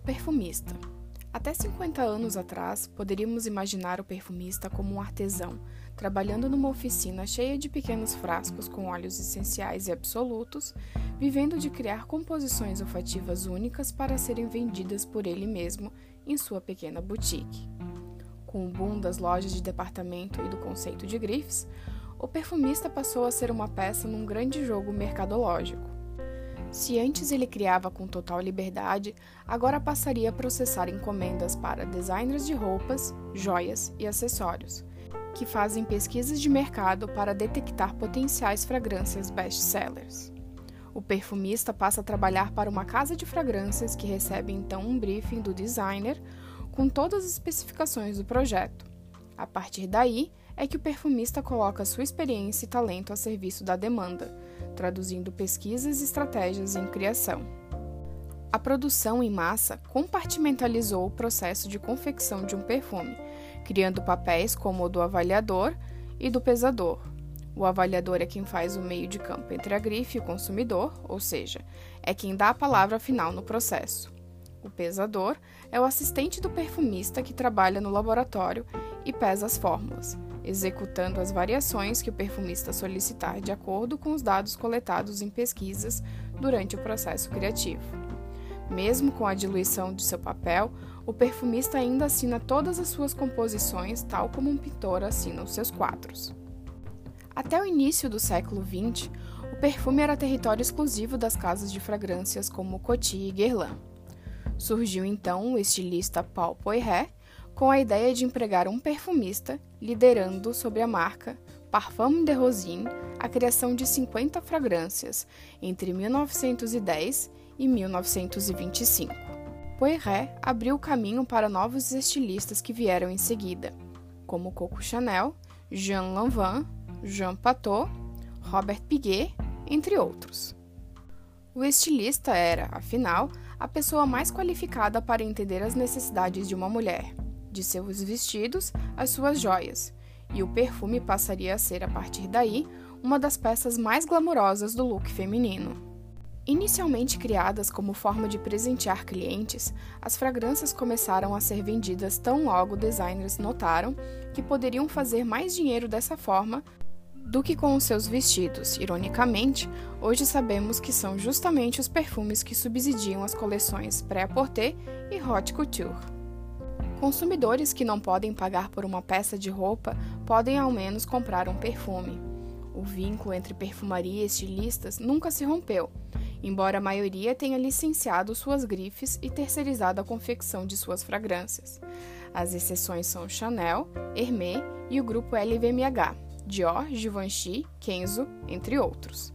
perfumista. Até 50 anos atrás, poderíamos imaginar o perfumista como um artesão, trabalhando numa oficina cheia de pequenos frascos com óleos essenciais e absolutos, vivendo de criar composições olfativas únicas para serem vendidas por ele mesmo em sua pequena boutique. Com o boom das lojas de departamento e do conceito de grifes, o perfumista passou a ser uma peça num grande jogo mercadológico. Se antes ele criava com total liberdade, agora passaria a processar encomendas para designers de roupas, joias e acessórios, que fazem pesquisas de mercado para detectar potenciais fragrâncias best-sellers. O perfumista passa a trabalhar para uma casa de fragrâncias que recebe então um briefing do designer com todas as especificações do projeto. A partir daí, é que o perfumista coloca sua experiência e talento a serviço da demanda, traduzindo pesquisas e estratégias em criação. A produção em massa compartimentalizou o processo de confecção de um perfume, criando papéis como o do avaliador e do pesador. O avaliador é quem faz o meio de campo entre a grife e o consumidor, ou seja, é quem dá a palavra final no processo. O pesador é o assistente do perfumista que trabalha no laboratório e pesa as fórmulas, executando as variações que o perfumista solicitar de acordo com os dados coletados em pesquisas durante o processo criativo. Mesmo com a diluição de seu papel, o perfumista ainda assina todas as suas composições, tal como um pintor assina os seus quadros. Até o início do século XX, o perfume era território exclusivo das casas de fragrâncias como Coty e Guerlain. Surgiu então o estilista Paul Poiret, com a ideia de empregar um perfumista, liderando sobre a marca Parfum de Rosine a criação de 50 fragrâncias entre 1910 e 1925. Poiret abriu caminho para novos estilistas que vieram em seguida, como Coco Chanel, Jean Lanvin, Jean Patou, Robert Piguet, entre outros. O estilista era, afinal, a pessoa mais qualificada para entender as necessidades de uma mulher, de seus vestidos às suas joias, e o perfume passaria a ser, a partir daí, uma das peças mais glamurosas do look feminino. Inicialmente criadas como forma de presentear clientes, as fragrâncias começaram a ser vendidas tão logo designers notaram que poderiam fazer mais dinheiro dessa forma do que com os seus vestidos. Ironicamente, hoje sabemos que são justamente os perfumes que subsidiam as coleções pré-à-porter e haute couture. Consumidores que não podem pagar por uma peça de roupa podem ao menos comprar um perfume. O vínculo entre perfumaria e estilistas nunca se rompeu, embora a maioria tenha licenciado suas grifes e terceirizado a confecção de suas fragrâncias. As exceções são Chanel, Hermès e o grupo LVMH, Dior, Givenchy, Kenzo, entre outros.